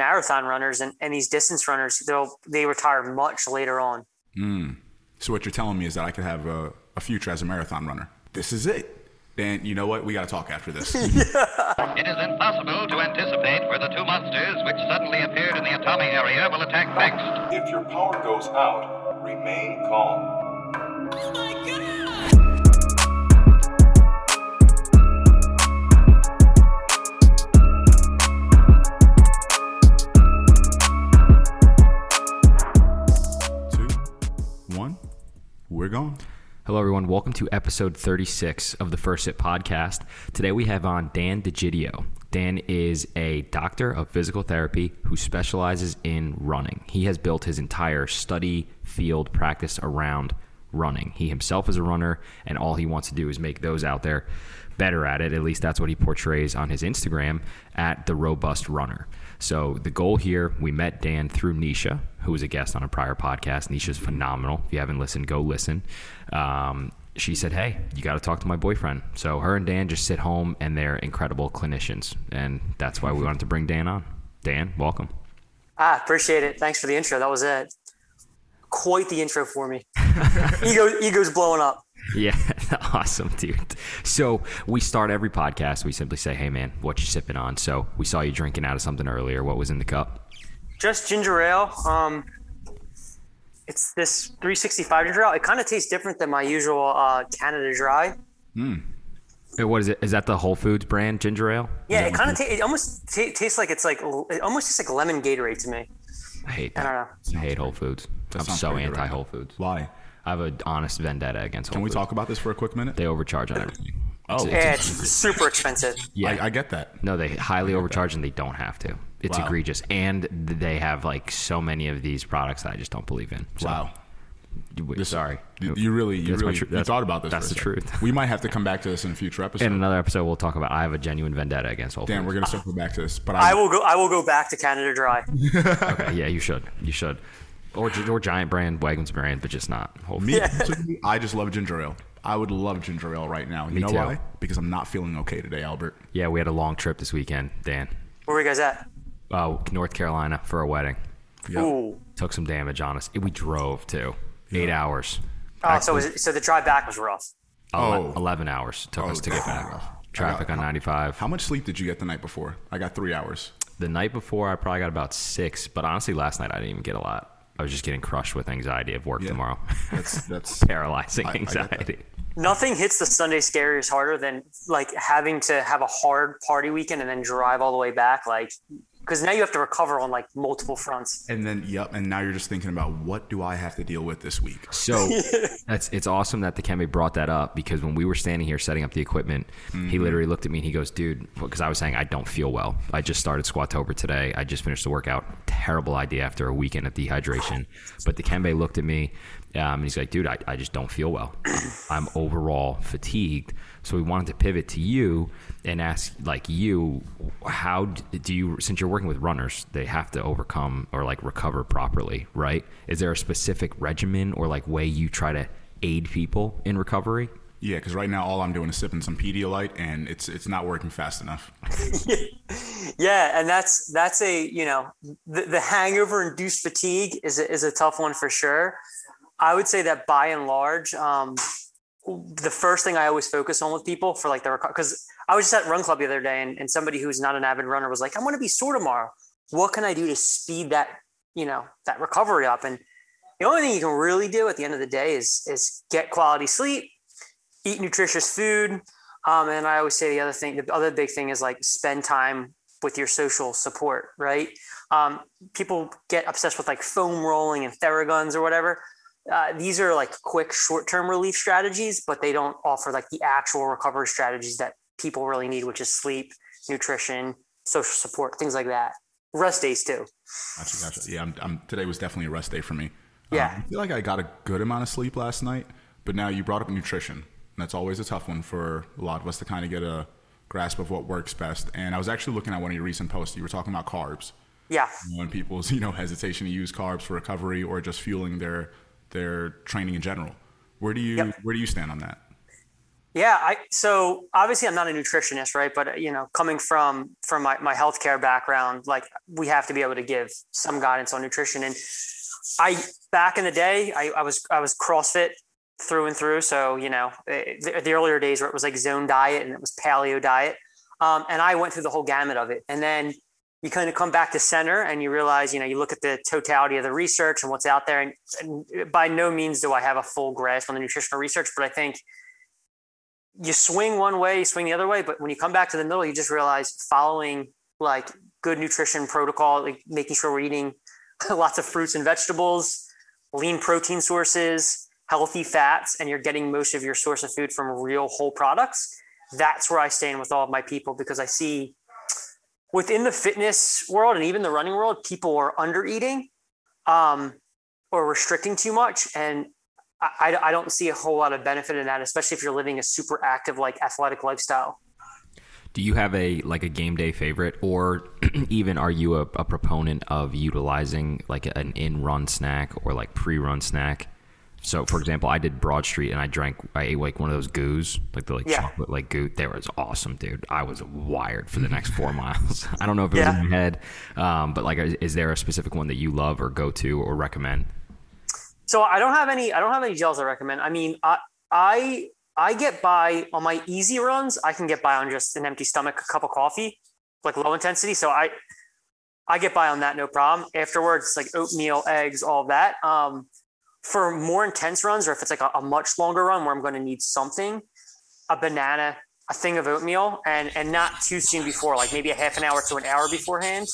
marathon runners and, and these distance runners, they'll they retire much later on. Mm. So what you're telling me is that I could have a, a future as a marathon runner. This is it. Dan, you know what? We got to talk after this. yeah. It is impossible to anticipate where the two monsters which suddenly appeared in the Atami area will attack next. If your power goes out, remain calm. Oh my god! We're gone. Hello, everyone. Welcome to episode 36 of the First Sit podcast. Today we have on Dan D'Egidio. Dan is a doctor of physical therapy who specializes in running. He has built his entire study field practice around running. He himself is a runner, and all he wants to do is make those out there better at it. At least that's what he portrays on his Instagram at the robust runner. So the goal here, we met Dan through Nisha, who was a guest on a prior podcast. Nisha's phenomenal. If you haven't listened, go listen. Um, she said, Hey, you got to talk to my boyfriend. So her and Dan just sit home and they're incredible clinicians. And that's why we wanted to bring Dan on. Dan, welcome. Ah, appreciate it. Thanks for the intro. That was it. Quite the intro for me. Ego, ego's blowing up. Yeah, awesome, dude. So we start every podcast. We simply say, "Hey, man, what you sipping on?" So we saw you drinking out of something earlier. What was in the cup? Just ginger ale. Um, it's this 365 ginger ale. It kind of tastes different than my usual uh, Canada Dry. Hmm. What is it? Is that the Whole Foods brand ginger ale? Yeah, it kind of ta- it almost t- tastes like it's like it almost tastes like lemon Gatorade to me. I hate that. I don't know. I hate Whole Foods. That I'm so anti Whole Foods. Why? I have an honest vendetta against. Whole Can we Foods. talk about this for a quick minute? They overcharge on everything. Oh, yeah, it's super expensive. Yeah, I, I get that. No, they highly overcharge and they don't have to. It's Wow. egregious, and they have like so many of these products that I just don't believe in. So, Wow. you- This- sorry, You, you really, you That's really, tru- you thought about this. that's the second. truth. We might have to come back to this in a future episode. In another episode, we'll talk about. I have a genuine vendetta against Whole Dan, Foods. we're gonna circle back to this, but I will go. I will go back to Canada Dry. Okay, yeah, you should. You should. Or, or Giant brand, Wegmans brand, but just not Whole Foods. Me, I just love ginger ale. I would love ginger ale right now. You Me know too. why? Because I'm not feeling okay today, Albert. Yeah, we had a long trip this weekend, Dan. Where were you guys at? Uh, North Carolina for a wedding. Yep. Ooh. Took some damage on us. We drove too. Eight hours. Oh, so was it, so the drive back was rough. Ele- Oh. 11 hours took us to get back. I Traffic got- on 95. How much sleep did you get the night before? I got three hours. The night before, I probably got about six, but honestly, last night I didn't even get a lot. I was just getting crushed with anxiety of work Yeah. tomorrow. That's that's Paralyzing I- I that. anxiety. Nothing hits the Sunday scaries harder than like having to have a hard party weekend and then drive all the way back. Like, because now you have to recover on like multiple fronts. and then yep, and now you're just thinking about what do I have to deal with this week? So that's it's awesome that Dikembe brought that up because when we were standing here setting up the equipment, he mm-hmm. literally looked at me and he goes, "Dude," because I was saying I don't feel well. I just started Squatober today. I just finished the workout. Terrible idea after a weekend of dehydration. But Dikembe looked at me um, and he's like, "Dude, I, I just don't feel well. I'm overall fatigued." So we wanted to pivot to you and ask, like, you, how do you, since you're working with runners, they have to overcome or like recover properly, right? Is there a specific regimen or like way you try to aid people in recovery? Yeah, because right now all I'm doing is sipping some Pedialyte, and it's it's not working fast enough. Yeah, and that's that's a you know the, the hangover induced fatigue is a, is a tough one for sure. I would say that by and large, um, the first thing I always focus on with people for like the recovery, because I was just at Run Club the other day and, and somebody who's not an avid runner was like, I'm going to be sore tomorrow. What can I do to speed that you know that recovery up? And the only thing you can really do at the end of the day is is get quality sleep, eat nutritious food, um, and I always say the other thing, the other big thing is like spend time with your social support, right? Um, people get obsessed with like foam rolling and theraguns or whatever. Uh, these are like quick short-term relief strategies, but they don't offer like the actual recovery strategies that people really need, which is sleep, nutrition, social support, things like that. Rest days too. Gotcha, gotcha. Yeah, I'm, I'm, today was definitely a rest day for me. Um, Yeah. I feel like I got a good amount of sleep last night, but now you brought up nutrition. And that's always a tough one for a lot of us to kind of get a grasp of what works best. And I was actually looking at one of your recent posts. You were talking about carbs. Yeah. And people's you know hesitation to use carbs for recovery or just fueling their their training in general. Where do you Yep. where do you stand on that? Yeah, I so obviously I'm not a nutritionist, right? But you know, coming from from my, my healthcare background, like we have to be able to give some guidance on nutrition. And I back in the day, I, I was I was CrossFit through and through. So you know, eh, the, the earlier days where it was like zone diet and it was paleo diet, um, and I went through the whole gamut of it. And then you kind of come back to center and you realize, you know, you look at the totality of the research and what's out there. And, and by no means do I have a full grasp on the nutritional research, but I think you swing one way, you swing the other way. But when you come back to the middle, you just realize following like good nutrition protocol, like making sure we're eating lots of fruits and vegetables, lean protein sources, healthy fats, and you're getting most of your source of food from real whole products. That's where I stand with all of my people because I see within the fitness world and even the running world, people are under eating um, or restricting too much. And I, I don't see a whole lot of benefit in that, especially if you're living a super active, like athletic lifestyle. Do you have a like a game day favorite, or even are you a, a proponent of utilizing like an in run snack or like pre run snack? So, for example, I did Broad Street and I drank, I ate like one of those goos, like the like yeah. chocolate like goo. They was awesome, dude. I was wired for the next four miles. I don't know if it yeah. was in my head, um, but like, is there a specific one that you love or go to or recommend? So I don't have any. I don't have any gels I recommend. I mean, I I I get by on my easy runs. I can get by on just an empty stomach, a cup of coffee, like low intensity. So I I get by on that no problem. Afterwards, like oatmeal, eggs, all that. Um, for more intense runs, or if it's like a, a much longer run where I'm going to need something, a banana, a thing of oatmeal, and and not too soon before, like maybe a half an hour to an hour beforehand.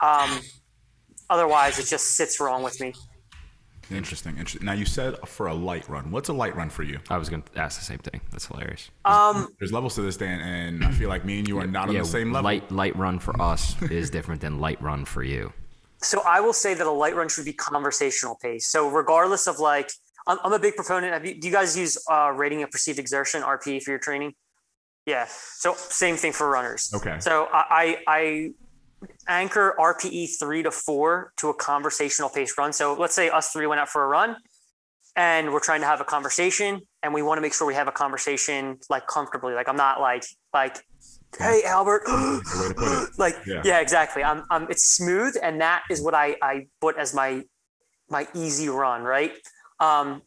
Um, otherwise, it just sits wrong with me. Interesting. Interesting. Now you said for a light run. What's a light run for you? I was going to ask the same thing. That's hilarious. Um, there's levels to this, Dan, and I feel like me and you are not yeah, on the same level. Light light run for us is different than light run for you. So I will say that a light run should be conversational pace. So regardless of like, I'm, I'm a big proponent. You, do you guys use uh, rating of perceived exertion (RP) for your training? Yeah. So same thing for runners. Okay. So I, I anchor RPE three to four to a conversational pace run. So let's say us three went out for a run and we're trying to have a conversation and we want to make sure we have a conversation like comfortably. Like I'm not like, like, Hey Albert, like, yeah. yeah. exactly. I'm, I'm, it's smooth. And that is what I, I put as my, my easy run. Right. Um,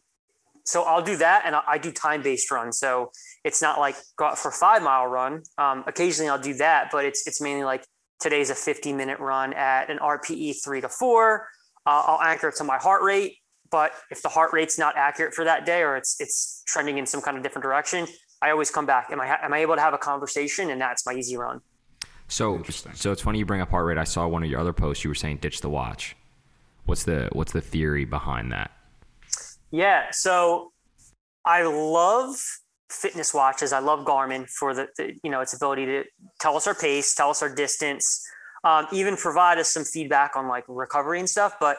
so I'll do that and I do time based runs. So it's not like go out for a five mile run. Um, occasionally I'll do that, but it's, it's mainly like Today's a 50 minute run at an RPE three to four. Uh, I'll anchor it to my heart rate. But if the heart rate's not accurate for that day or it's it's trending in some kind of different direction, I always come back. Am I am I able to have a conversation? And that's my easy run. So so it's funny you bring up heart rate. I saw one of your other posts. You were saying ditch the watch. What's the what's the theory behind that? Yeah. So I love fitness watches. I love Garmin for the, the, you know its ability to tell us our pace, tell us our distance, um, even provide us some feedback on like recovery and stuff. But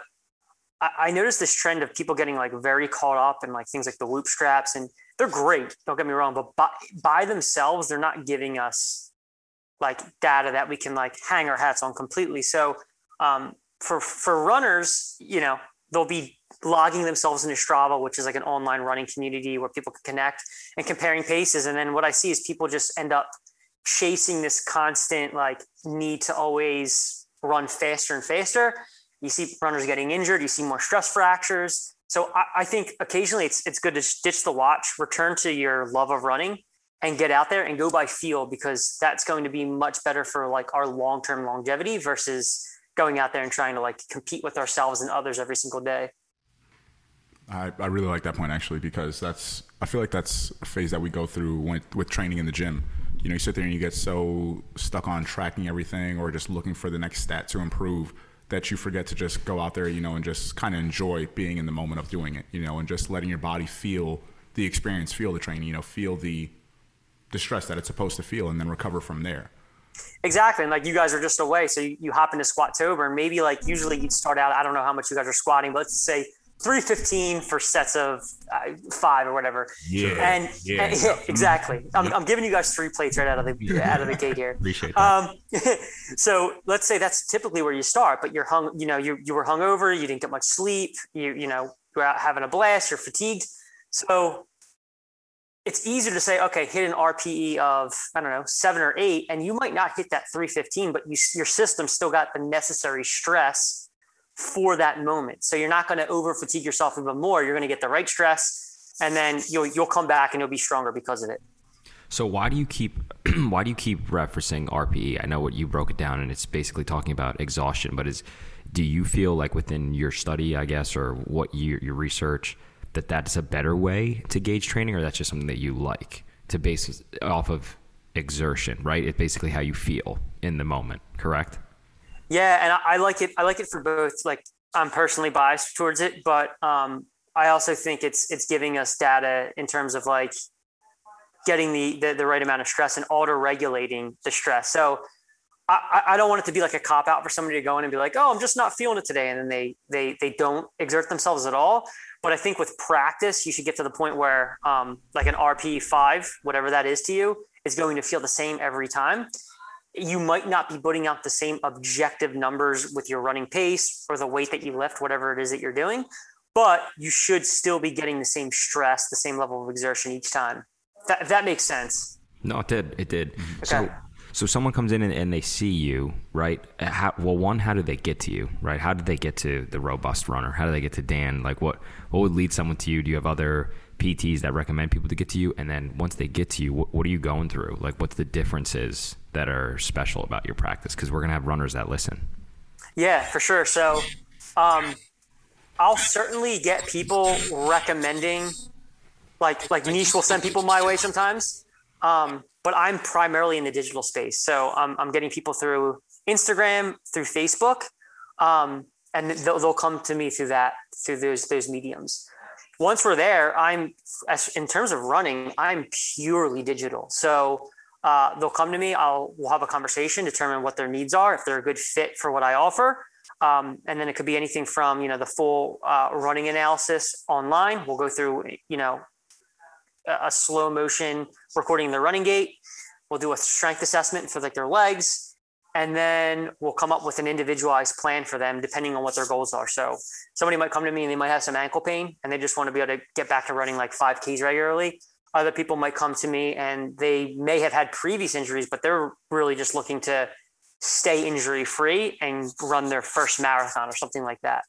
I, I noticed this trend of people getting like very caught up in like things like the Whoop straps, and they're great. Don't get me wrong, but by, by themselves, they're not giving us like data that we can like hang our hats on completely. So um, for for runners, you know, they'll be logging themselves into Strava, which is like an online running community where people can connect and comparing paces. And then what I see is people just end up chasing this constant like need to always run faster and faster. You see runners getting injured, you see more stress fractures. So I, I think occasionally it's it's good to ditch the watch, return to your love of running and get out there and go by feel because that's going to be much better for like our long-term longevity versus going out there and trying to like compete with ourselves and others every single day. I, I really like that point actually because that's I feel like that's a phase that we go through when, with training in the gym. You know, you sit there and you get so stuck on tracking everything or just looking for the next stat to improve that you forget to just go out there, you know, and just kind of enjoy being in the moment of doing it, you know, and just letting your body feel the experience, feel the training, you know, feel the the stress that it's supposed to feel, and then recover from there. Exactly, and like you guys are just away, so you, you hop into Squattober, and maybe like usually you'd start out. I don't know how much you guys are squatting, but let's say 315 for sets of uh, five or whatever. Yeah. And, yeah. and yeah exactly. I'm, I'm, giving you guys three plates right out of the out of the gate here. Appreciate that. Um, so let's say that's typically where you start, but you're hung, you know, you, you were hungover, you didn't get much sleep, you, you know, you're out having a blast, you're fatigued. So it's easier to say, okay, hit an RPE of, I don't know, seven or eight, and you might not hit that 315, but you, your system still got the necessary stress for that moment. So you're not going to over fatigue yourself even more. You're going to get the right stress, and then you'll, you'll come back and you'll be stronger because of it. So why do you keep why do you keep referencing RPE? I know what you broke it down, and it's basically talking about exhaustion. But is do you feel like within your study, I guess, or what you, your research, that that's a better way to gauge training, or that's just something that you like to base off of exertion, right? It's basically how you feel in the moment, correct? Yeah, and I, I like it. I like it for both. Like I'm personally biased towards it, but um, I also think it's it's giving us data in terms of like getting the, the, the right amount of stress and auto regulating the stress. So I, I don't want it to be like a cop out for somebody to go in and be like, oh, I'm just not feeling it today, and then they they they don't exert themselves at all. But I think with practice, you should get to the point where, um, like an RP five, whatever that is to you, is going to feel the same every time. You might not be putting out the same objective numbers with your running pace or the weight that you lift, whatever it is that you're doing, but you should still be getting the same stress, the same level of exertion each time. That, if that makes sense. No, it did. It did. Mm-hmm. Okay. So so someone comes in and, and they see you, right? Uh, how, well, one, how did they get to you, right? How did they get to the robust runner? How do they get to Dan? Like, what what would lead someone to you? Do you have other PTs that recommend people to get to you? And then once they get to you, what, what are you going through? Like, what's the differences that are special about your practice? Because we're gonna have runners that listen. Yeah, for sure. So, um, I'll certainly get people recommending, like like Nisha will send people my way sometimes. Um, but I'm primarily in the digital space. So I'm, I'm getting people through Instagram, through Facebook, um, and they'll, they'll come to me through that, through those, those mediums. Once we're there, I'm, in terms of running, I'm purely digital. So uh, they'll come to me, I'll, we'll have a conversation, determine what their needs are, if they're a good fit for what I offer. Um, and then it could be anything from, you know, the full uh, running analysis online. We'll go through, you know, a slow motion recording the running gait. We'll do a strength assessment for like their legs, and then we'll come up with an individualized plan for them depending on what their goals are. So somebody might come to me and they might have some ankle pain and they just want to be able to get back to running like five Ks regularly. Other people might come to me and they may have had previous injuries, but they're really just looking to stay injury free and run their first marathon or something like that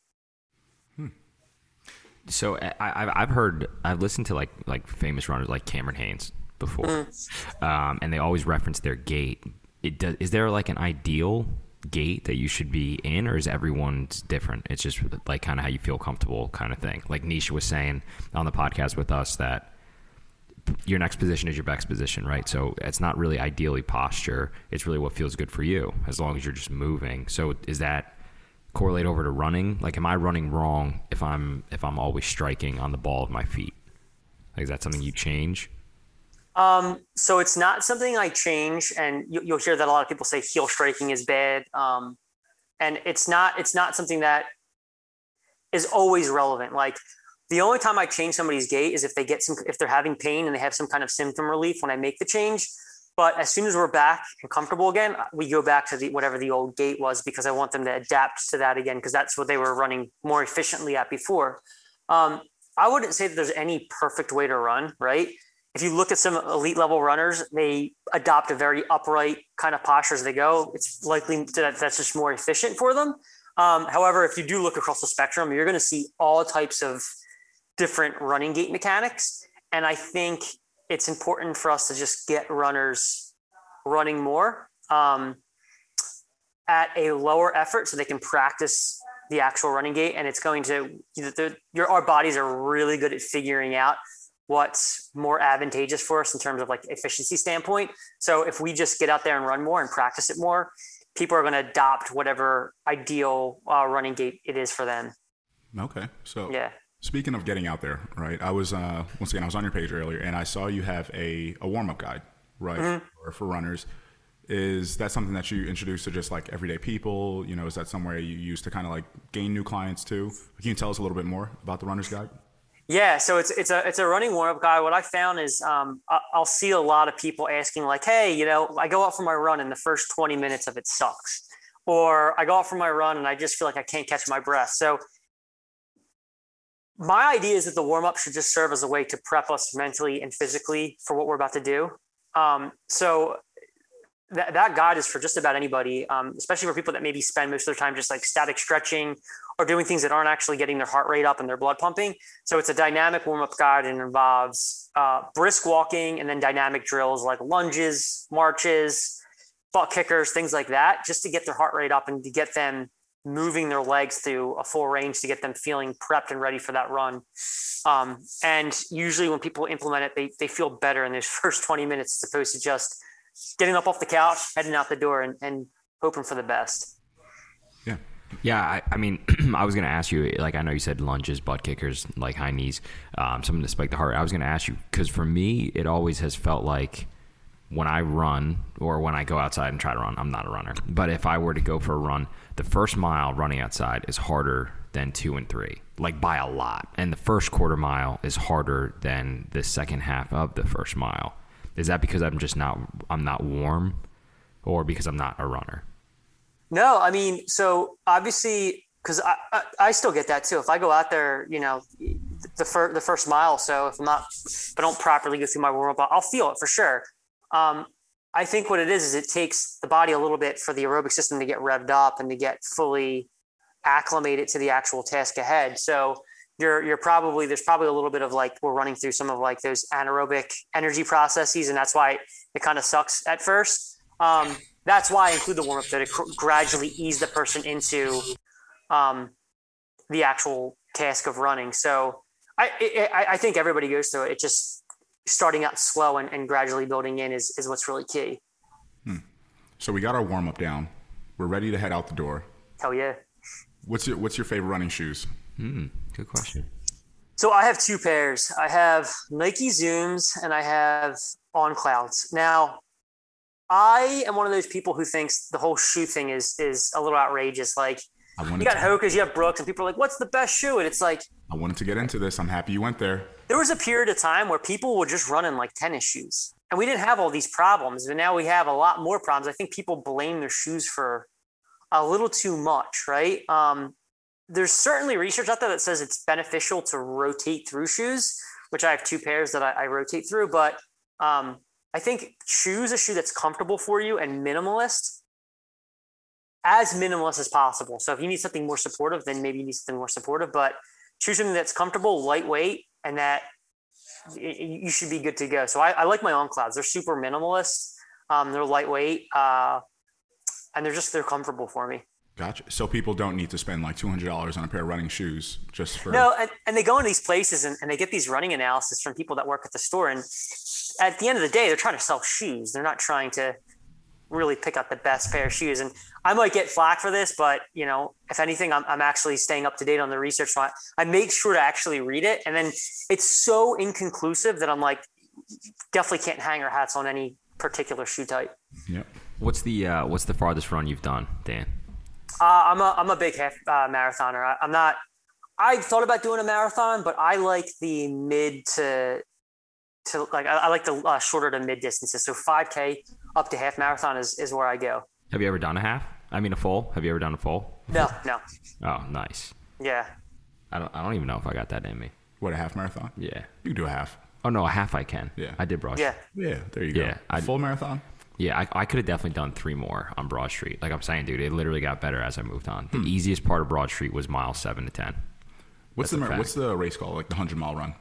so I, have heard I've listened to like like famous runners like Cameron Hanes before, mm. um, and they always reference their gait. It does. Is there like an ideal gait that you should be in, or is everyone's different? It's just like kind of how you feel comfortable, kind of thing. Like Nisha was saying on the podcast with us that your next position is your best position, right? So it's not really ideally posture. It's really what feels good for you, as long as you're just moving. So is that correlate over to running? Like, am I running wrong if I'm if I'm always striking on the ball of my feet? Like, is that something you change? Um, so it's not something I change, and you, will hear that a lot of people say heel striking is bad, um, and it's not. It's not something that is always relevant. Like the only time I change somebody's gait is if they get some, if they're having pain and they have some kind of symptom relief when I make the change. But as soon as we're back and comfortable again, we go back to the whatever the old gait was because I want them to adapt to that again because that's what they were running more efficiently at before. Um, I wouldn't say that there's any perfect way to run, right? If you look at some elite level runners, they adopt a very upright kind of posture as they go. It's likely that that's just more efficient for them. Um, however, if you do look across the spectrum, you're going to see all types of different running gait mechanics. And I think it's important for us to just get runners running more um, at a lower effort so they can practice the actual running gait. And it's going to your our bodies are really good at figuring out what's more advantageous for us in terms of like efficiency standpoint. So if we just get out there and run more and practice it more people are going to adopt whatever ideal uh, running gait it is for them. Okay. So yeah Speaking of getting out there, right? I was uh, once again I was on your page earlier, and I saw you have a, a warm up guide, right, mm-hmm. for, for runners. Is that something that you introduce to just like everyday people? You know, is that somewhere you use to kind of like gain new clients too? Can you tell us a little bit more about the runner's guide? Yeah, so it's it's a it's a running warm up guide. What I found is um, I'll see a lot of people asking like, "Hey, you know, I go out for my run and the first twenty minutes of it sucks," or I go out for my run and I just feel like I can't catch my breath. So my idea is that the warm up should just serve as a way to prep us mentally and physically for what we're about to do. Um, so that, that guide is for just about anybody, um, especially for people that maybe spend most of their time just like static stretching or doing things that aren't actually getting their heart rate up and their blood pumping. So it's a dynamic warm up guide and involves uh, brisk walking and then dynamic drills like lunges, marches, butt kickers, things like that, just to get their heart rate up and to get them moving their legs through a full range to get them feeling prepped and ready for that run. Um, and usually when people implement it, they, they feel better in those first 20 minutes as opposed to just getting up off the couch, heading out the door and, and hoping for the best. Yeah. Yeah, I, I mean, I was gonna ask you. Like, I know you said lunges, butt kickers, like high knees, um, something to spike the heart. I was gonna ask you because for me, it always has felt like when I run or when I go outside and try to run, I'm not a runner. But if I were to go for a run, the first mile running outside is harder than two and three, like by a lot. And the first quarter mile is harder than the second half of the first mile. Is that because I'm just not I'm not warm, or because I'm not a runner? No, I mean, so obviously, because I, I, I still get that too. If I go out there, you know, the first the first mile, so if I'm not, if I don't properly go through my warm up, I'll feel it for sure. Um, I think what it is is it takes the body a little bit for the aerobic system to get revved up and to get fully acclimated to the actual task ahead. So you're you're probably there's probably a little bit of like we're running through some of like those anaerobic energy processes, and that's why it kind of sucks at first. Um, that's why I include the warm up to cr- gradually ease the person into um, the actual task of running. So I, I I think everybody goes through it. It just starting out slow and, and gradually building in is, is what's really key. So we got our warm up down. We're ready to head out the door. Hell yeah. What's your What's your favorite running shoes? Hmm, good question. So I have two pairs. I have Nike Zooms and I have On Clouds. Now, I am one of those people who thinks the whole shoe thing is is a little outrageous. Like I you got to, Hoka's, you have Brooks, and people are like, "What's the best shoe?" And it's like I wanted to get into this. I'm happy you went there. There was a period of time where people were just running like tennis shoes, and we didn't have all these problems. But now we have a lot more problems. I think people blame their shoes for a little too much, right? Um, there's certainly research out there that says it's beneficial to rotate through shoes, which I have two pairs that I, I rotate through. But um, I think choose a shoe that's comfortable for you and minimalist, as minimalist as possible. So if you need something more supportive, then maybe you need something more supportive. But choose something that's comfortable, lightweight, and that you should be good to go. So I, I like my on clouds. They're super minimalist. Um, they're lightweight, uh, and they're just they're comfortable for me. Gotcha. So people don't need to spend like two hundred dollars on a pair of running shoes just for. No, and, and they go into these places and, and they get these running analysis from people that work at the store. And at the end of the day, they're trying to sell shoes. They're not trying to really pick out the best pair of shoes. And I might get flack for this, but you know, if anything, I'm, I'm actually staying up to date on the research. So I, I make sure to actually read it. And then it's so inconclusive that I'm like, definitely can't hang our hats on any particular shoe type. Yep. What's the uh, What's the farthest run you've done, Dan? Uh, I'm a I'm a big half uh, marathoner. I, I'm not. I thought about doing a marathon, but I like the mid to to like I, I like the uh, shorter to mid distances. So 5K up to half marathon is is where I go. Have you ever done a half? I mean, a full. Have you ever done a full? No, no, Oh, nice. yeah. I don't. I don't even know if I got that in me. What a half marathon? Yeah. You can do a half. Oh no, a half I can. Yeah. I did Broad. Yeah. Yeah, there you go. Yeah, I- Full marathon. Yeah, I, I could have definitely done three more on Broad Street. Like I'm saying, dude, it literally got better as I moved on. Hmm. The easiest part of Broad Street was mile seven to ten. What's That's the a mar- fact. what's the race called? Like the hundred mile run?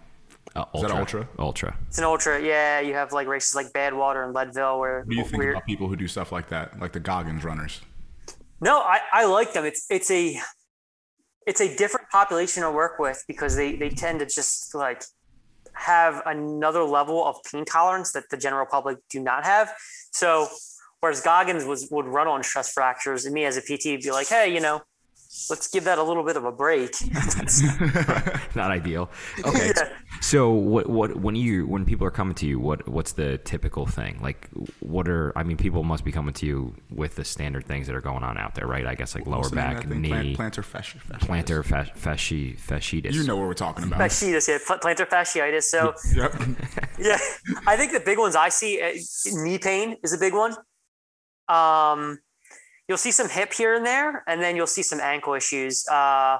Uh, Is that ultra? Ultra. It's an ultra. Yeah, you have like races like Badwater and Leadville where What do you think about people who do stuff like that, like the Goggins runners? No, I, I like them. It's it's a it's a different population to work with because they they tend to just like have another level of pain tolerance that the general public do not have. So whereas Goggins was would run on stress fractures, and me as a PT would be like, hey, you know, let's give that a little bit of a break. Not ideal. Okay. Yeah. So what what when you when people are coming to you, what what's the typical thing? Like what are I mean people must be coming to you with the standard things that are going on out there, right? I guess like lower What's the name of back, that thing? knee, Plant- plantar fasci- fasciitis. plantar fasci- fasci- fasciitis. You know what we're talking about. Fasciitis, yeah, plantar fasciitis. So Yep. yeah, I think the big ones I see, uh, knee pain is a big one. Um, you'll see some hip here and there, and then you'll see some ankle issues. Uh,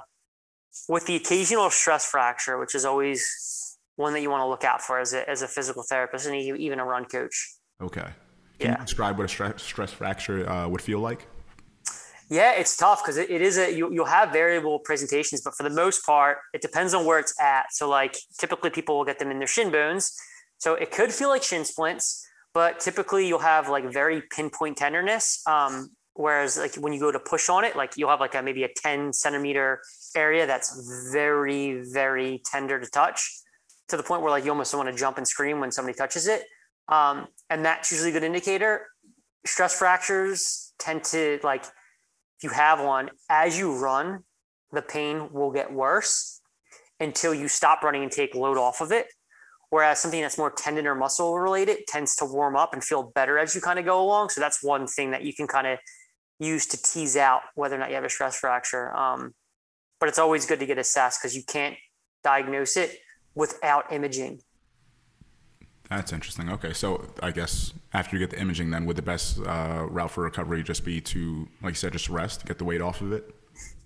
with the occasional stress fracture, which is always one that you want to look out for as a, as a physical therapist and even a run coach. Okay. Can Yeah. you describe what a stress, stress fracture uh, would feel like? Yeah, it's tough because it, it is a you, you'll have variable presentations, but for the most part, it depends on where it's at. So, like typically, people will get them in their shin bones, so it could feel like shin splints, but typically you'll have like very pinpoint tenderness. Um, whereas, like when you go to push on it, like you'll have like a maybe a ten centimeter area that's very very tender to touch, to the point where like you almost want to jump and scream when somebody touches it. Um, and that's usually a good indicator. Stress fractures tend to like if you have one, as you run, the pain will get worse until you stop running and take load off of it. Whereas something that's more tendon or muscle related tends to warm up and feel better as you kind of go along. So that's one thing that you can kind of use to tease out whether or not you have a stress fracture. Um, but it's always good to get assessed because you can't diagnose it without imaging. That's interesting. Okay, so I guess after you get the imaging, then would the best uh, route for recovery just be to, like you said, just rest, get the weight off of it?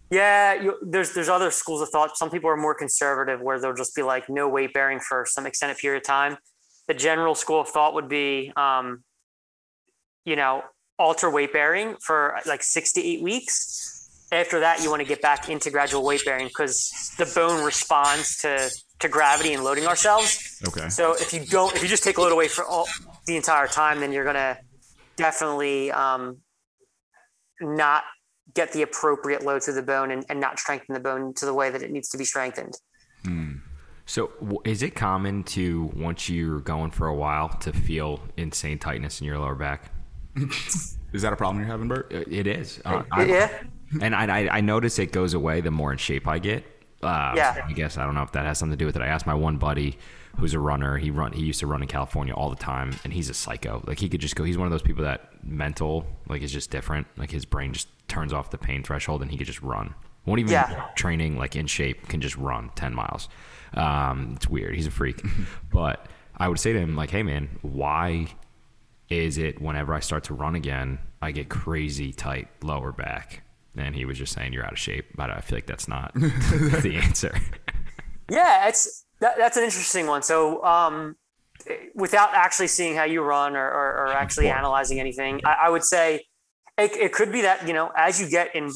Yeah, you, there's there's other schools of thought. Some people are more conservative, where they'll just be like no weight bearing for some extended period of time. The general school of thought would be, um, you know, alter weight bearing for like six to eight weeks. After that, you want to get back into gradual weight bearing because the bone responds to to gravity and loading ourselves. Okay. So if you don't, if you just take a load away for all the entire time, then you're gonna definitely um, not get the appropriate load to the bone and, and not strengthen the bone to the way that it needs to be strengthened. So, w- is it common to once you're going for a while to feel insane tightness in your lower back? Is that a problem you're having, Bert? Uh, It is. Uh, I- yeah. and I, I, I notice it goes away the more in shape I get. Uh, Yeah. I guess I don't know if that has something to do with it. I asked my one buddy who's a runner. He run. He used to run in California all the time, and he's a psycho. Like he could just go. He's one of those people that mental like is just different. Like his brain just turns off the pain threshold, and he could just run. Won't even Yeah. training like in shape can just run ten miles. Um, it's weird. He's a freak. but I would say to him like, hey man, why is it whenever I start to run again, I get crazy tight lower back? And he was just saying you're out of shape, but I feel like that's not the answer. Yeah, it's that, that's an interesting one. So, um, without actually seeing how you run or, or, or actually analyzing anything, I, I would say it, it could be that you know as you get in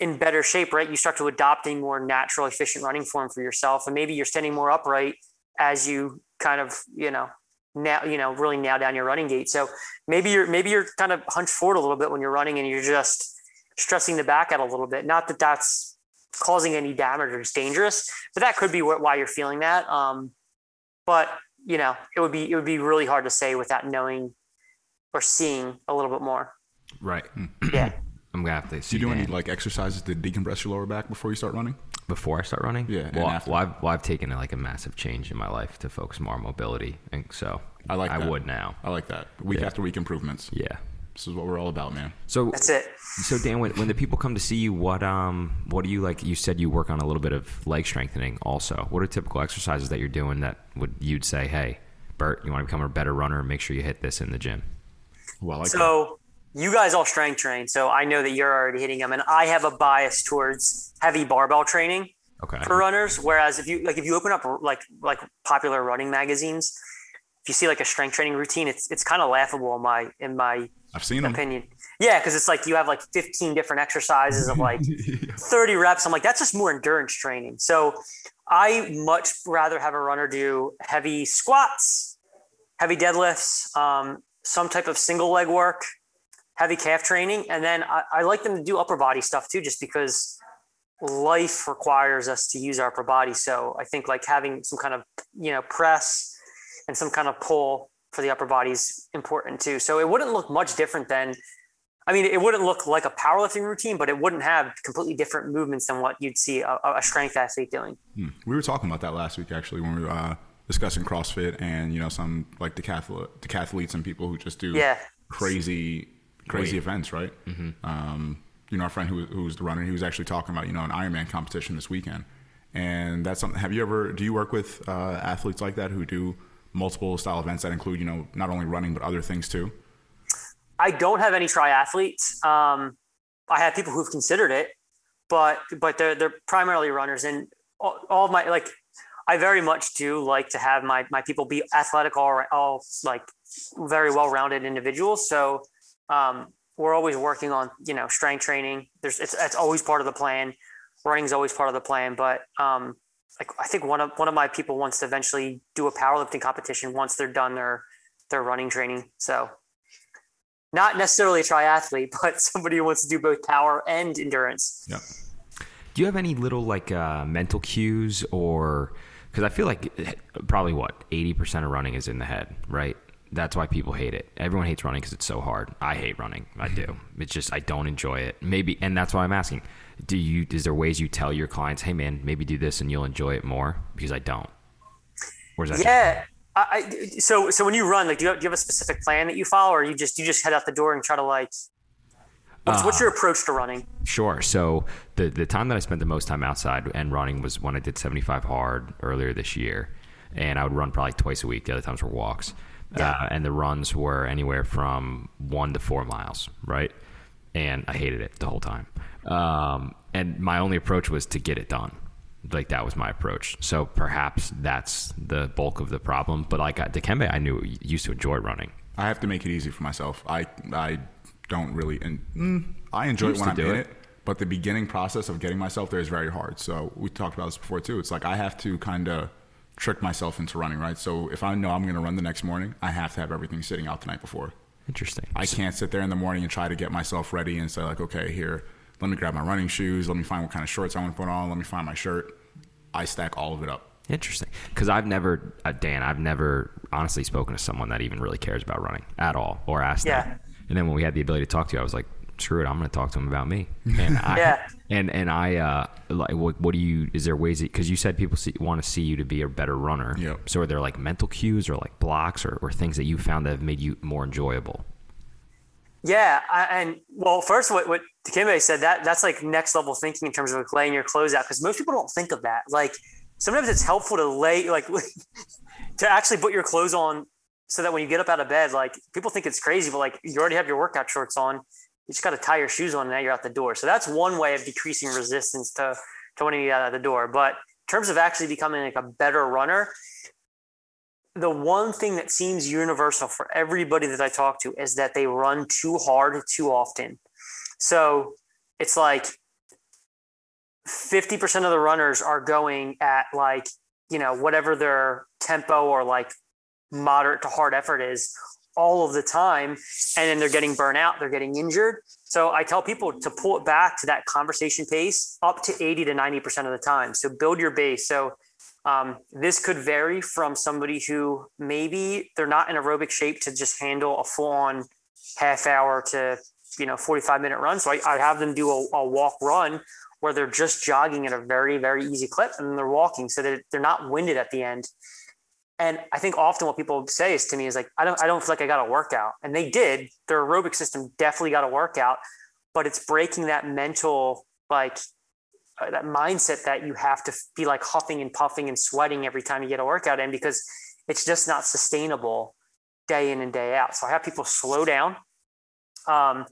in better shape, right, you start to adopt a more natural, efficient running form for yourself, and maybe you're standing more upright as you kind of you know now you know really nail down your running gait. So maybe you're maybe you're kind of hunched forward a little bit when you're running, and you're just stressing the back out a little bit. Not that that's causing any damage or it's dangerous, but that could be wh- why you're feeling that. Um, but you know, it would be it would be really hard to say without knowing or seeing a little bit more. right. Yeah. I'm gonna have to Do you do any like exercises to decompress your lower back before you start running? before I start running. Yeah, and Well, after. well, I've, well, I've taken like a massive change in my life to focus more on mobility, and so I like I that. would now. I like that. Week Yeah. after week improvements. Yeah. This is what we're all about, man. So That's it. So Dan, when, when the people come to see you, what um what do you like? You said you work on a little bit of leg strengthening. Also, what are typical exercises that you're doing that would you'd say, hey, Bert, you want to become a better runner? Make sure you hit this in the gym. Well, I like that. You guys all strength train, so I know that you're already hitting them, and I have a bias towards heavy barbell training Okay. for runners. Whereas if you like, if you open up like like popular running magazines, if you see like a strength training routine, it's it's kind of laughable in my in my I've seen them. opinion. Yeah, because it's like you have like 15 different exercises of like 30 reps. I'm like, that's just more endurance training. So I much rather have a runner do heavy squats, heavy deadlifts, um, some type of single leg work, heavy calf training. And then I, I like them to do upper body stuff too, just because life requires us to use our upper body. So I think like having some kind of, you know, press and some kind of pull for the upper body is important too. So it wouldn't look much different than, I mean, it wouldn't look like a powerlifting routine, but it wouldn't have completely different movements than what you'd see a, a strength athlete doing. Hmm. We were talking about that last week actually when we were uh, discussing CrossFit and you know some like decathlete, decathletes and people who just do Yeah. crazy crazy Wait. events, right? Um, you know, our friend who who's the runner, he was actually talking about you know an Ironman competition this weekend, and that's something. Have you ever? Do you work with uh, athletes like that who do multiple style events that include you know not only running but other things too? I don't have any triathletes. Um, I have people who've considered it. but but they're they're primarily runners, and all, all of my like I very much do like to have my my people be athletic, all all like very well rounded individuals. So um, we're always working on you know strength training. There's it's, it's always part of the plan. Running's always part of the plan, but um, like I think one of one of my people wants to eventually do a powerlifting competition once they're done their their running training. So not necessarily a triathlete, but somebody who wants to do both power and endurance. Yeah. Do you have any little like uh, mental cues or because I feel like eh, probably what eighty percent of running is in the head, right? That's why people hate it. Everyone hates running because it's so hard. I hate running. I do. It's just I don't enjoy it. Maybe, and that's why I'm asking. Do you? Is there ways you tell your clients, "Hey, man, maybe do this and you'll enjoy it more"? Because I don't. Is that yeah. I, I, so so when you run, like, do you, have, do you have a specific plan that you follow, or you just you just head out the door and try to like What's, uh, what's, your approach to running? Sure. So the the time that I spent the most time outside and running was when I did 75 hard earlier this year, and I would run probably twice a week. The other times were walks, yeah. uh, and the runs were anywhere from one to four miles, right? And I hated it the whole time. Um, and my only approach was to get it done. Like that was my approach. So perhaps that's the bulk of the problem. But like at Dikembe, I knew used to enjoy running. I have to make it easy for myself. I I don't really, and mm, I enjoy it when I'm in it. it. But the beginning process of getting myself there is very hard. So we talked about this before too. It's like I have to kind of trick myself into running, right? So if I know I'm going to run the next morning, I have to have everything sitting out the night before. Interesting. I can't sit there in the morning and try to get myself ready and say like, okay, here, let me grab my running shoes, let me find what kind of shorts I want to put on, let me find my shirt. I stack all of it up. Interesting, because I've never, uh, Dan, I've never honestly spoken to someone that even really cares about running at all, or asked yeah. them. And then when we had the ability to talk to you, I was like, screw it, I'm going to talk to him about me. And I, yeah. And and I uh, like what, what do you? Is there ways? Because you said people see, want to see you to be a better runner. Yeah. So are there like mental cues or like blocks or, or things that you found that have made you more enjoyable? Yeah, I, and well, first, what what Dikembe said that that's like next level thinking in terms of like laying your clothes out because most people don't think of that. Like sometimes it's helpful to lay like to actually put your clothes on so that when you get up out of bed, like people think it's crazy, but like you already have your workout shorts on. You just got to tie your shoes on and now you're out the door. So that's one way of decreasing resistance to, to when you get out of the door. But in terms of actually becoming like a better runner, the one thing that seems universal for everybody that I talk to is that they run too hard too often. So it's like 50% of the runners are going at like, you know, whatever their tempo or like moderate to hard effort is all of the time and then they're getting burnt out they're getting injured. So i tell people to pull it back to that conversation pace up to 80 to 90% of the time. So build your base. So um, this could vary from somebody who maybe they're not in aerobic shape to just handle a full on half hour to you know 45 minute run. So i, I have them do a, a walk run where they're just jogging at a very very easy clip and they're walking so that they're not winded at the end and I think often what people say is to me is like, I don't, I don't feel like I got a workout. And they did. Their aerobic system definitely got a workout, but it's breaking that mental, like uh, that mindset that you have to be like huffing and puffing and sweating every time you get a workout in because it's just not sustainable day in and day out. So I have people slow down. Um,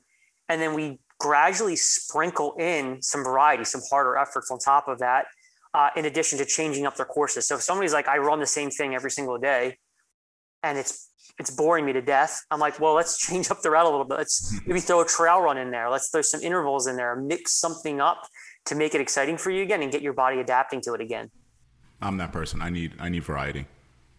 and then we gradually sprinkle in some variety, some harder efforts on top of that uh, in addition to changing up their courses. So if somebody's like, I run the same thing every single day and it's it's boring me to death. I'm like, well, let's change up the route a little bit. Let's maybe throw a trail run in there. Let's throw some intervals in there, mix something up to make it exciting for you again and get your body adapting to it again. I'm that person. I need I need variety.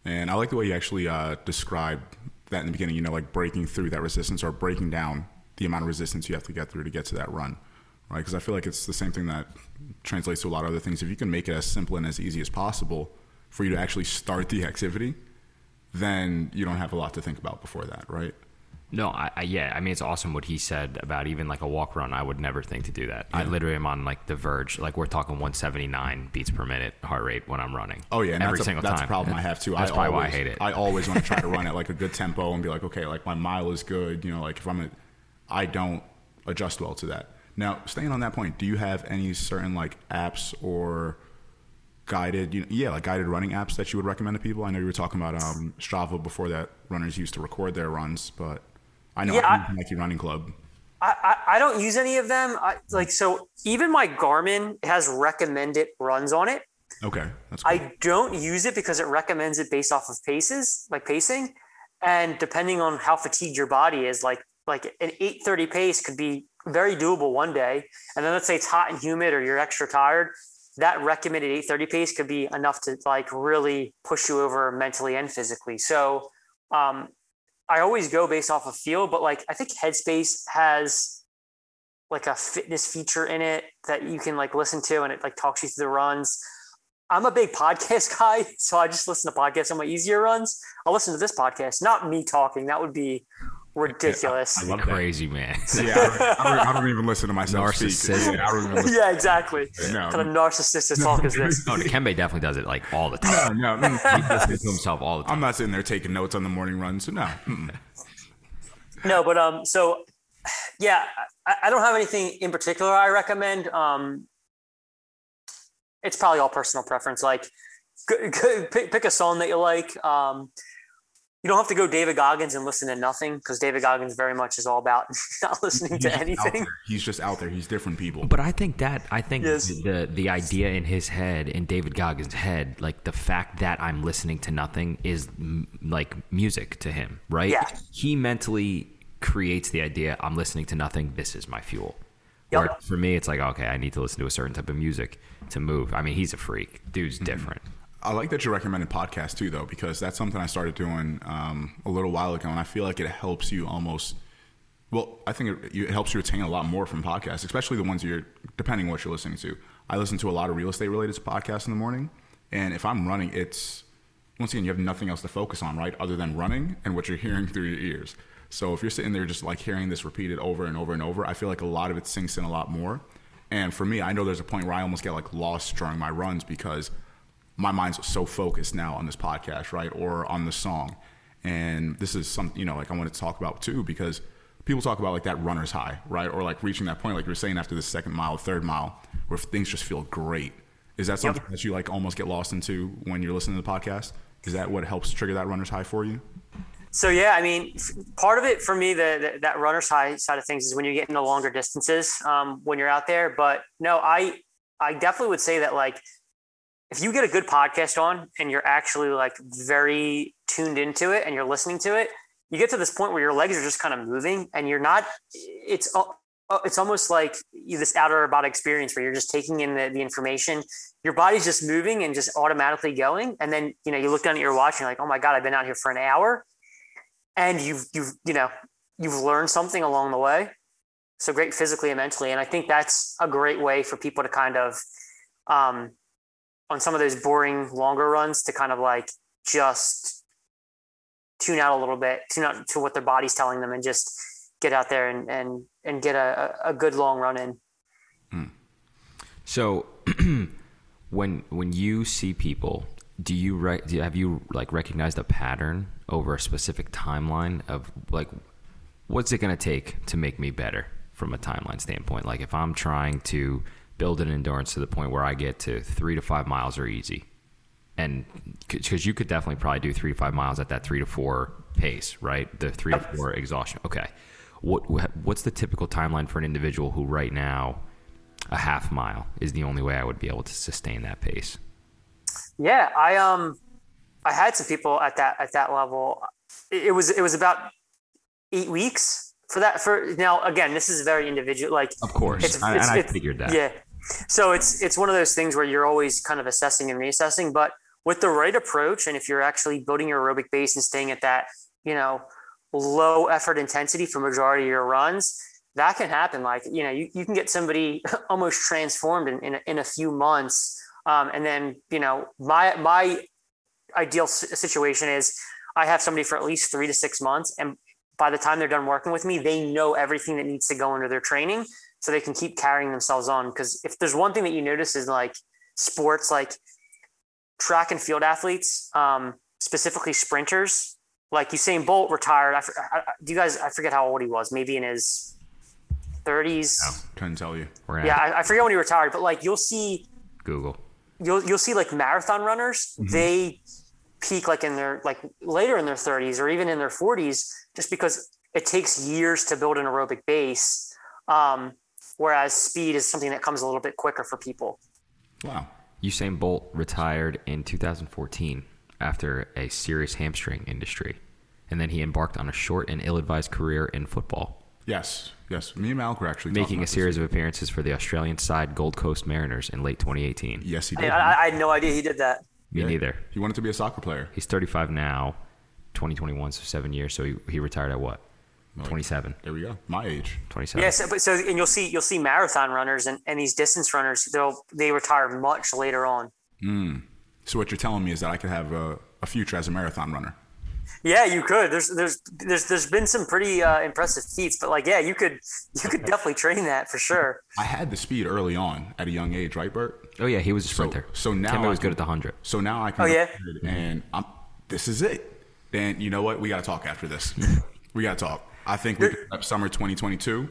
And I like the way you actually uh, described that in the beginning, you know, like breaking through that resistance or breaking down the amount of resistance you have to get through to get to that run right? Because I feel like it's the same thing that translates to a lot of other things. If you can make it as simple and as easy as possible for you to actually start the activity, then you don't have a lot to think about before that, right? No, I, I, yeah, I mean it's awesome what he said about even like a walk run. I would never think to do that. Yeah. I literally am on like the verge. Like we're talking 179 beats per minute heart rate when I'm running. Oh yeah, every that's single a, that's time. a problem I have too. That's I probably always, why I hate it. I always want to try to run at like a good tempo and be like, okay, like my mile is good. You know, like if I'm, a, I don't adjust well to that. Now, staying on that point, do you have any certain like apps or guided, you know, yeah, like guided running apps that you would recommend to people? I know you were talking about um, Strava before that runners used to record their runs, but I know yeah, I'm Nike Running Club. I, I, I don't use any of them. I, like so, even my Garmin has recommended runs on it. Okay, that's cool. I don't use it because it recommends it based off of paces, like pacing, and depending on how fatigued your body is, like like an eight thirty pace could be very doable one day, and then let's say it's hot and humid or you're extra tired, that recommended eight thirty pace could be enough to like really push you over mentally and physically. So um, I always go based off of feel, but like I think Headspace has like a fitness feature in it that you can like listen to and it like talks you through the runs. I'm a big podcast guy, so I just listen to podcasts on my easier runs. I'll listen to this podcast, not me talking. That would be ridiculous. I love that. Crazy man. yeah, I don't, I, don't, I don't even listen to myself speak. Yeah, I don't even listen. yeah, exactly. No. Kind of narcissistic talk is this? No, Dikembe definitely does it like all the No, time. no, mm, He listens to himself all the time. I'm not sitting there taking notes on the morning run. So no, mm-mm. No, but um, so yeah, I, I don't have anything in particular I recommend. Um, it's probably all personal preference. Like, g- g- pick, pick a song that you like. Um, you don't have to go David Goggins and listen to nothing because David Goggins very much is all about not listening to He's out anything. He's just out there. He's different people. But I think that I think Yes. the the idea in his head, in David Goggins' head, like the fact that I'm listening to nothing is m- like music to him, right? Yeah. He mentally creates the idea. I'm listening to nothing. This is my fuel. Yep. For me, it's like okay, I need to listen to a certain type of music to move. I mean, he's a freak. Dude's different. I like that you recommended podcasts too, though, because that's something I started doing um, a little while ago, and I feel like it helps you almost. Well, I think it, it helps you retain a lot more from podcasts, especially the ones you're depending on what you're listening to. I listen to a lot of real estate related podcasts in the morning, and if I'm running, it's once again you have nothing else to focus on, right, other than running and what you're hearing through your ears. So if you're sitting there just like hearing this repeated over and over and over, I feel like a lot of it sinks in a lot more. And for me, I know there's a point where I almost get like lost during my runs because my mind's so focused now on this podcast, right, or on the song. And this is something you know, like I want to talk about too, because people talk about like that runner's high, right, or like reaching that point, like you were saying after the second mile, third mile, where things just feel great. Is that something that you like almost get lost into when you're listening to the podcast? Is that what helps trigger that runner's high for you? So yeah, I mean, part of it for me, the, the that runner's high side of things is when you get into longer distances um, when you're out there. But no, I I definitely would say that like if you get a good podcast on and you're actually like very tuned into it and you're listening to it, you get to this point where your legs are just kind of moving and you're not. It's uh, it's almost like this outer body experience where you're just taking in the, the information. Your body's just moving and just automatically going, and then you know you look down at your watch and you're like, oh my god, I've been out here for an hour and you've you've you know you've learned something along the way so great physically and mentally and i think that's a great way for people to kind of um on some of those boring longer runs to kind of like just tune out a little bit tune out to what their body's telling them and just get out there and and and get a, a good long run in. So when when you see people, do you re- do you, have you like recognized a pattern over a specific timeline of like what's it going to take to make me better from a timeline standpoint? Like if I'm trying to build an endurance to the point where I get to 3 to 5 miles are easy. And cuz you could definitely probably do 3 to 5 miles at that 3 to 4 pace, right? The 3 to 4 exhaustion. Okay. What what's the typical timeline for an individual who right now a half mile is the only way I would be able to sustain that pace. Yeah, I um, I had some people at that at that level. It, it was it was about eight weeks for that. For now, again, this is very individual. Like, Of course, It's- I, it's- and I figured that. yeah. So it's it's one of those things where you're always kind of assessing and reassessing, but with the right approach, and if you're actually building your aerobic base and staying at that, you know, low effort intensity for majority of your runs, that can happen. Like, you know, you, you can get somebody almost transformed in, in, a, in a few months. Um, and then, you know, my, my ideal situation is I have somebody for at least three to six months. And by the time they're done working with me, they know everything that needs to go into their training so they can keep carrying themselves on. Because if there's one thing that you notice is like sports, like track and field athletes, um, specifically sprinters, like Usain Bolt retired. I, I, do you guys, I forget how old he was, maybe in his 30s. Couldn't tell you. Yeah, I, I forget when he retired, but like you'll see Google. You'll you'll see like marathon runners they peak like in their like later in their 30s or even in their 40s just because it takes years to build an aerobic base Um, whereas speed is something that comes a little bit quicker for people. Wow. Usain Bolt retired in 2014 after a serious hamstring injury, and then he embarked on a short and ill-advised career in football, Yes. Yes. Me and Malk were actually making a series of appearances for the Australian side Gold Coast Mariners in late 2018. Yes, he did. I, I had no idea he did that. Me Yeah. neither. He wanted to be a soccer player. He's 35 now, 2021, so seven years. So he, he retired at what? 27. There we go. My age. 27. Yes, but so and you'll see you'll see marathon runners and, and these distance runners they'll they retire much later on. Hmm. So what you're telling me is that I could have a, a future as a marathon runner. Yeah, you could. There's there's there's there's been some pretty uh, impressive feats, but like yeah, you could you could definitely train that for sure. I had the speed early on at a young age, right, Bert? Oh, yeah, he was a sprinter. so now Timbo I was good can- at the 100. So now I can. Oh, yeah? And I'm. This is it. Then you know what? We got to talk after this. we got to talk. I think we can, up summer 2022.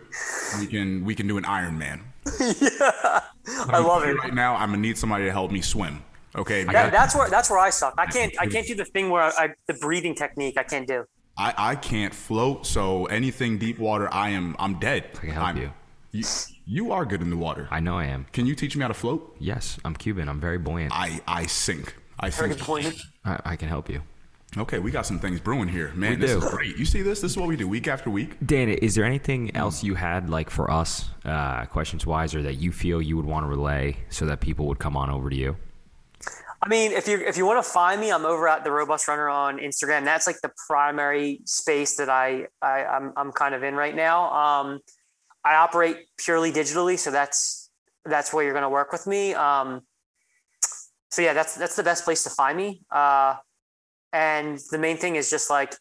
We can we can do an Ironman. I love it. Right now, I'm gonna need somebody to help me swim. Okay. That, that's where that's where I suck. I can't I can't do the thing where I, I the breathing technique. I can't do. I, I can't float, so anything deep water, I am I'm dead. I can help I'm- you. you. You are good in the water. I know I am. Can you teach me how to float? Yes, I'm Cuban. I'm very buoyant. I I sink. I Very sink. good point. I, I can help you. Okay, we got some things brewing here, man. We this do. is great. You see this? This is what we do week after week. Dan, is there anything else you had, like for us, uh, questions wise, or that you feel you would want to relay so that people would come on over to you? I mean, if you if you want to find me, I'm over at the Robust Runner on Instagram. That's like the primary space that I, I I'm I'm kind of in right now. Um, I operate purely digitally, so that's that's where you're going to work with me. Um, so yeah, that's that's the best place to find me. Uh, and the main thing is just like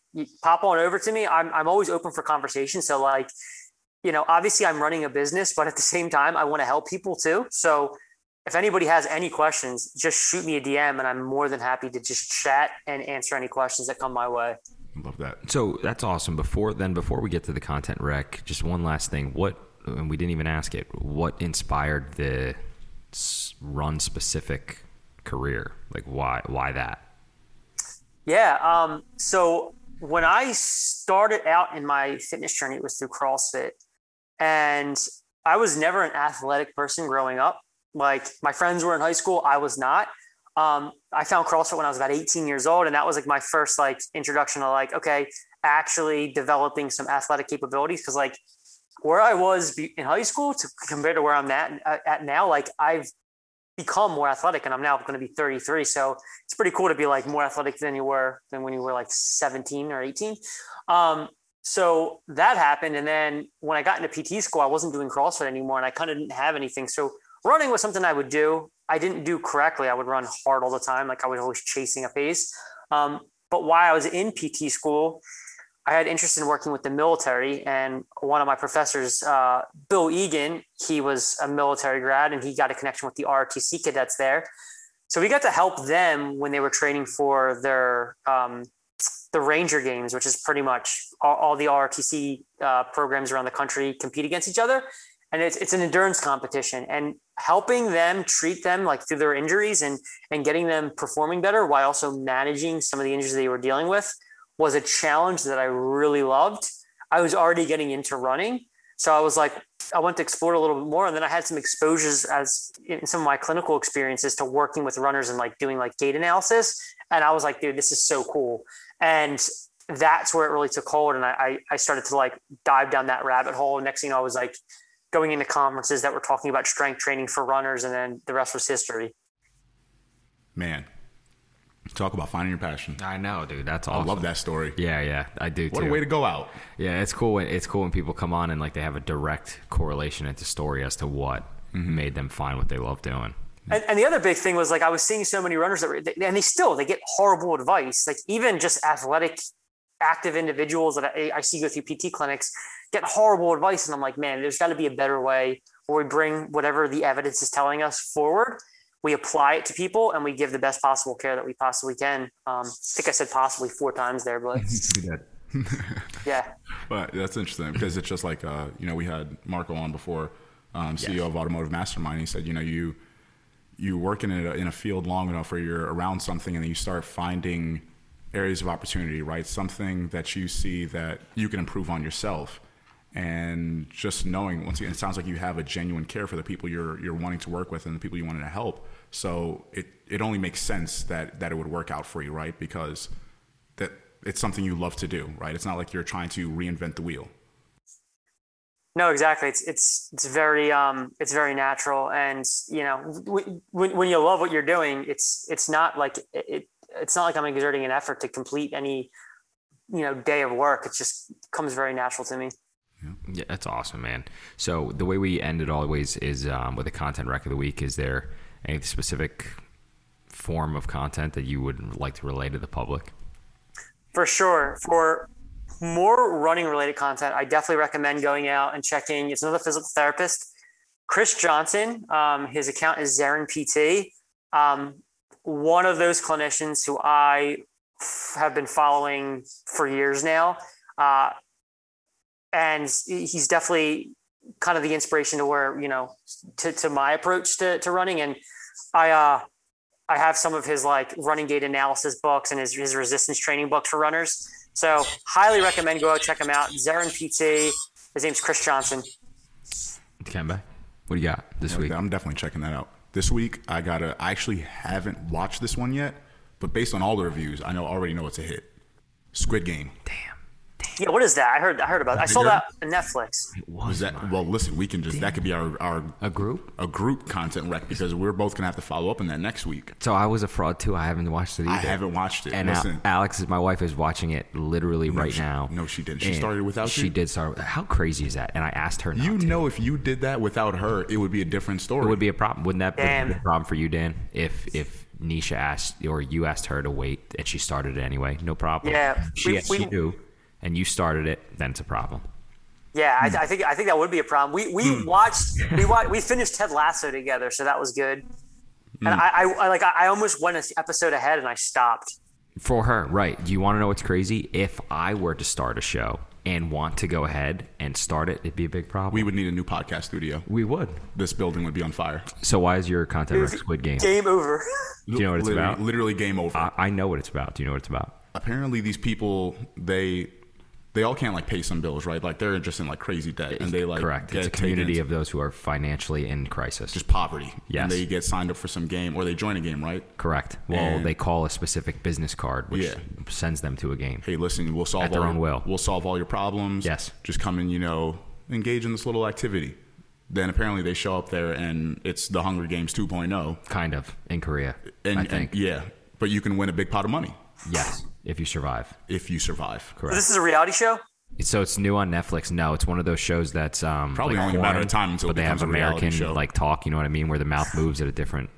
pop on over to me. I'm I'm always open for conversation. So like, you know, obviously I'm running a business, but at the same time, I want to help people too. So if anybody has any questions, just shoot me a DM and I'm more than happy to just chat and answer any questions that come my way. Love that. So that's awesome. Before then, before we get to the content rec, just one last thing. What and we didn't even ask it. What inspired the run specific career? Like why? Why that? Yeah. Um, so when I started out in my fitness journey, it was through CrossFit. And I was never an athletic person growing up. Like my friends were in high school, I was not. Um, I found CrossFit when I was about 18 years old, and that was like my first like introduction to like, okay, actually developing some athletic capabilities. Because like where I was in high school to compared to where I'm at at now, like I've become more athletic, and I'm now going to be 33. So it's pretty cool to be like more athletic than you were than when you were like 17 or 18. Um, so that happened, and then when I got into PT school, I wasn't doing CrossFit anymore, and I kind of didn't have anything. So running was something I would do. I didn't do correctly. I would run hard all the time, like I was always chasing a pace. Um, but while I was in PT school, I had interest in working with the military, and one of my professors, uh, Bill Egan, he was a military grad, and he got a connection with the ROTC cadets there. So we got to help them when they were training for their um, the Ranger Games, which is pretty much all, all the ROTC uh, programs around the country compete against each other, and it's it's an endurance competition. And helping them treat them like through their injuries and and getting them performing better while also managing some of the injuries they were dealing with was a challenge that I really loved. I was already getting into running, so I was like, I went to explore a little bit more, and then I had some exposures as in some of my clinical experiences to working with runners and like doing like gait analysis, and I was like, dude, this is so cool, and that's where it really took hold, and I I, I started to like dive down that rabbit hole. And next thing I was like going into conferences that were talking about strength training for runners, and then the rest was history. Man, talk about finding your passion. I know, dude. That's awesome. I love that story. Yeah, yeah, I do What too. a way to go out. Yeah, it's cool. When, it's cool when people come on and like they have a direct correlation into story as to what mm-hmm. made them find what they love doing. And, and the other big thing was like I was seeing so many runners that were, and they still they get horrible advice. Like even just athletic, active individuals that I, I see go through PT clinics get horrible advice, and I'm like, man, there's got to be a better way where we bring whatever the evidence is telling us forward. We apply it to people, and we give the best possible care that we possibly can. Um, I think I said possibly four times there, but yeah, But that's interesting because it's just like uh, you know we had Marco on before, um, CEO of Automotive Mastermind. He said you know you you work in a, in a field long enough where you're around something and then you start finding areas of opportunity, right? Something that you see that you can improve on yourself, and just knowing once again, it sounds like you have a genuine care for the people you're you're wanting to work with and the people you wanted to help. So it it only makes sense that that it would work out for you, right? Because that it's something you love to do, right? It's not like you're trying to reinvent the wheel. No, exactly. It's it's it's very um it's very natural, and you know when when you love what you're doing, it's it's not like it it's not like I'm exerting an effort to complete any you know day of work. It just comes very natural to me. Yeah, that's awesome, man. So the way we end it always is um, with a content rec of the week. Is there any specific form of content that you would like to relay to the public? For sure. For more running related content, I definitely recommend going out and checking. It's another physical therapist, Chris Johnson. Um, his account is Zarin PT. Um, one of those clinicians who I f- have been following for years now. Uh, and he's definitely kind of the inspiration to where, you know, to, to my approach to, to running. And I, uh, I have some of his like running gait analysis books and his, his resistance training books for runners. So highly recommend go out check him out. Zarin PT. His name's Chris Johnson. Kemba, what do you got this week? I'm definitely checking that out. This week I gotta. I actually haven't watched this one yet, but based on all the reviews, I know already know it's a hit. Squid Game. Damn. Yeah, what is that? I heard I heard about. It. I saw that on Netflix. Was that well? Listen, we can just that could be our our A group? a group content rec because we're both gonna have to follow up on that next week. So I was a fraud too. I haven't watched it either. I haven't watched it. And Al- Alex, is my wife, is watching it literally right she- now. no, she didn't. She And started without She you? did start. How crazy is that? And I asked her. Not you to. know, if you did that without her, it would be a different story. It would be a problem. Wouldn't that Damn. be a problem for you, Dan? If if Nisha asked or you asked her to wait and she started it anyway, no problem. Yeah, she we- she we- knew, and you started it, then it's a problem. Yeah, I, hmm. I think I think that would be a problem. We we hmm. watched we watched, we finished Ted Lasso together, so that was good. Hmm. And I, I, I like I, I almost went an episode ahead and I stopped. For her, right? Do you want to know what's crazy? If I were to start a show and want to go ahead and start it, it'd be a big problem. we would need a new podcast studio. we would. This building would be on fire. So why is your content rec Squid Game? Game over. Do you know what it's literally, about? Literally game over. I, I know what it's about. Do you know what it's about? Apparently, these people they they all can't like pay some bills, right? Like they're just in like crazy debt, and they like Correct. Get It's a community of those who are financially in crisis. just poverty. Yes. and they get signed up for some game or they join a game, right? Correct. Well, And- they call a specific business card, which Yeah. sends them to a game. Hey, listen, we'll solve At their all own will. We'll solve all your problems. Yes. just come and you know engage in this little activity. Then apparently they show up there and it's the Hunger Games 2.0, Kind of in Korea, and, I and think. yeah, but you can win a big pot of money yes, if you survive. if you survive. Correct. This is a reality show. So it's new on Netflix. No, it's one of those shows that's um, Probably like only a matter foreign, of time until but it they have becomes a reality American show. like talk. You know what I mean? Where the mouth moves at a different.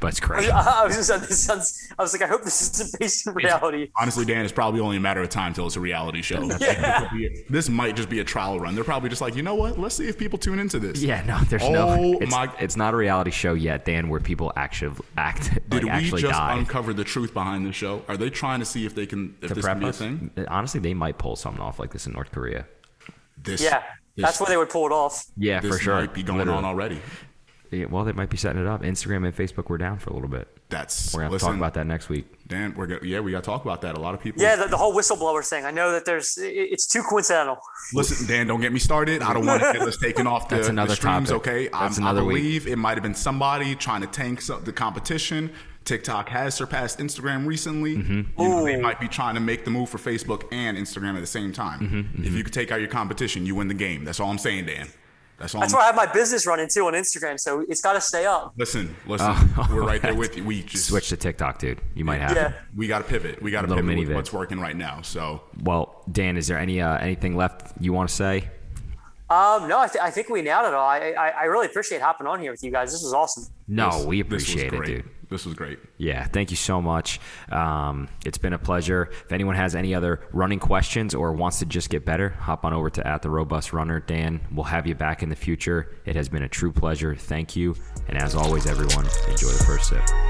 But it's crazy. I was just this sounds, I was like, I hope this isn't based in reality. Honestly, Dan, it's probably only a matter of time till it's a reality show. Yeah. This might just be a trial run. They're probably just like, you know what? Let's see if people tune into this. Yeah, no, there's Oh no. It's, my- it's not a reality show yet, Dan, where people actually act Did like we actually just die. uncover the truth behind the show? Are they trying to see if they can if to this prep can be a thing? Honestly, they might pull something off like this in North Korea. This, Yeah, this, that's where they would pull it off. Yeah, this for sure. might be going Literally. on already. Yeah, well, they might be setting it up. Instagram and Facebook were down for a little bit. That's We're gonna listen, talk about that next week. Dan, we're gonna, yeah, we got to talk about that. A lot of people. Yeah, the, the whole whistleblower thing. I know that there's it's too coincidental. Listen, Dan, don't get me started. I don't want to get us taken off the, That's the streams. topic. Okay, That's I'm- another I week. believe it might have been somebody trying to tank some, the competition. TikTok has surpassed Instagram recently. Mm-hmm. You know, they might be trying to make the move for Facebook and Instagram at the same time. Mm-hmm, If you could take out your competition, you win the game. That's all I'm saying, Dan. That's all. That's I'm, where I have my business running too on Instagram, so it's got to stay up. listen, listen, Oh, we're right there with you. We just Switch to TikTok, dude. You might have. Yeah. it. we got to pivot. We got to pivot mini with what's working right now. So Well, Dan, is there any uh, anything left you want to say? Um, no, I, th- I think we nailed it all. I, I I really appreciate hopping on here with you guys. This was awesome. No, this- we appreciate it, great. dude. This was great. Yeah, thank you so much. Um, it's been a pleasure. If anyone has any other running questions or wants to just get better, hop on over to at the Robust Runner. Dan, we'll have you back in the future. It has been a true pleasure. Thank you. And as always, everyone, enjoy the first sip.